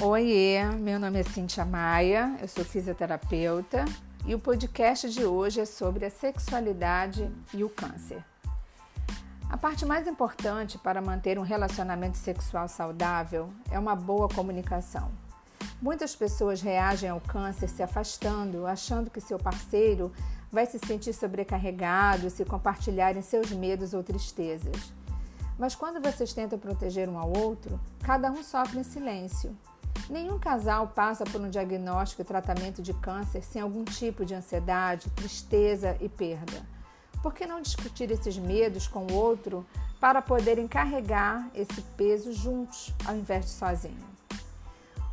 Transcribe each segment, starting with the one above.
Oiê, meu nome é Cintia Maia, eu sou fisioterapeuta e o podcast de hoje é sobre a sexualidade e o câncer. A parte mais importante para manter um relacionamento sexual saudável é uma boa comunicação. Muitas pessoas reagem ao câncer se afastando, achando que seu parceiro vai se sentir sobrecarregado se compartilharem seus medos ou tristezas. Mas quando vocês tentam proteger um ao outro, cada um sofre em silêncio Nenhum casal passa por um diagnóstico e tratamento de câncer sem algum tipo de ansiedade, tristeza e perda. Por que não discutir esses medos com o outro para poderem carregar esse peso juntos ao invés de sozinho?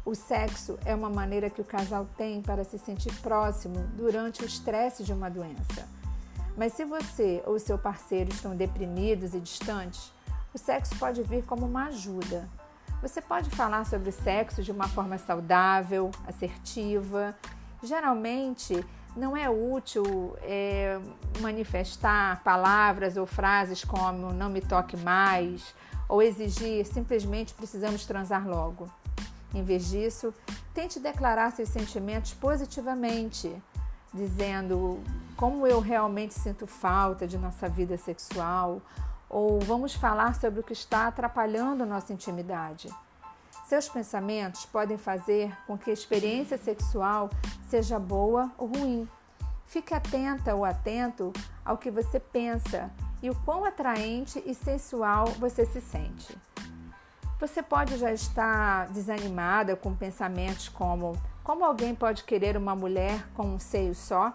O sexo é uma maneira que o casal tem para se sentir próximo durante o estresse de uma doença. Mas se você ou seu parceiro estão deprimidos e distantes, o sexo pode vir como uma ajuda você pode falar sobre sexo de uma forma saudável, assertiva. Geralmente, não é útil é, manifestar palavras ou frases como não me toque mais ou exigir simplesmente precisamos transar logo. Em vez disso, tente declarar seus sentimentos positivamente, dizendo como eu realmente sinto falta de nossa vida sexual ou vamos falar sobre o que está atrapalhando nossa intimidade. Seus pensamentos podem fazer com que a experiência sexual seja boa ou ruim. Fique atenta ou atento ao que você pensa e o quão atraente e sensual você se sente. Você pode já estar desanimada com pensamentos como: como alguém pode querer uma mulher com um seio só?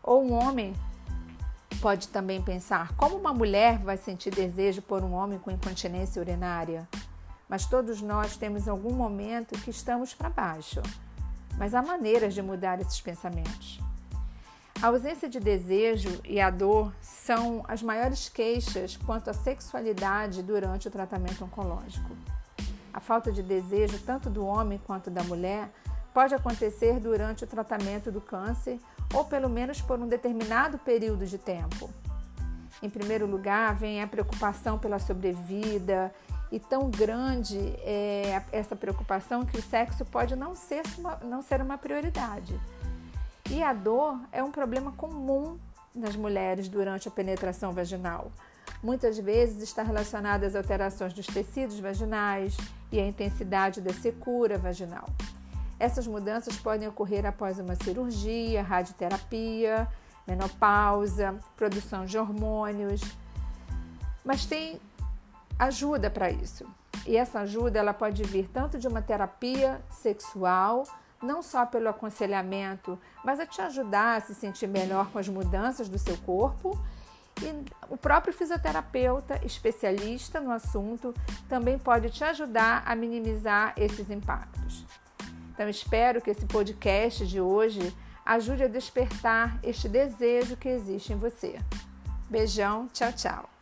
Ou um homem Pode também pensar como uma mulher vai sentir desejo por um homem com incontinência urinária. Mas todos nós temos algum momento que estamos para baixo. Mas há maneiras de mudar esses pensamentos. A ausência de desejo e a dor são as maiores queixas quanto à sexualidade durante o tratamento oncológico. A falta de desejo, tanto do homem quanto da mulher, pode acontecer durante o tratamento do câncer ou pelo menos por um determinado período de tempo. Em primeiro lugar, vem a preocupação pela sobrevida, e tão grande é essa preocupação que o sexo pode não ser uma, não ser uma prioridade. E a dor é um problema comum nas mulheres durante a penetração vaginal. Muitas vezes está relacionada às alterações dos tecidos vaginais e à intensidade da secura vaginal. Essas mudanças podem ocorrer após uma cirurgia, radioterapia, menopausa, produção de hormônios, mas tem ajuda para isso. E essa ajuda ela pode vir tanto de uma terapia sexual, não só pelo aconselhamento, mas a te ajudar a se sentir melhor com as mudanças do seu corpo. E o próprio fisioterapeuta, especialista no assunto, também pode te ajudar a minimizar esses impactos. Então, espero que esse podcast de hoje ajude a despertar este desejo que existe em você. Beijão, tchau, tchau.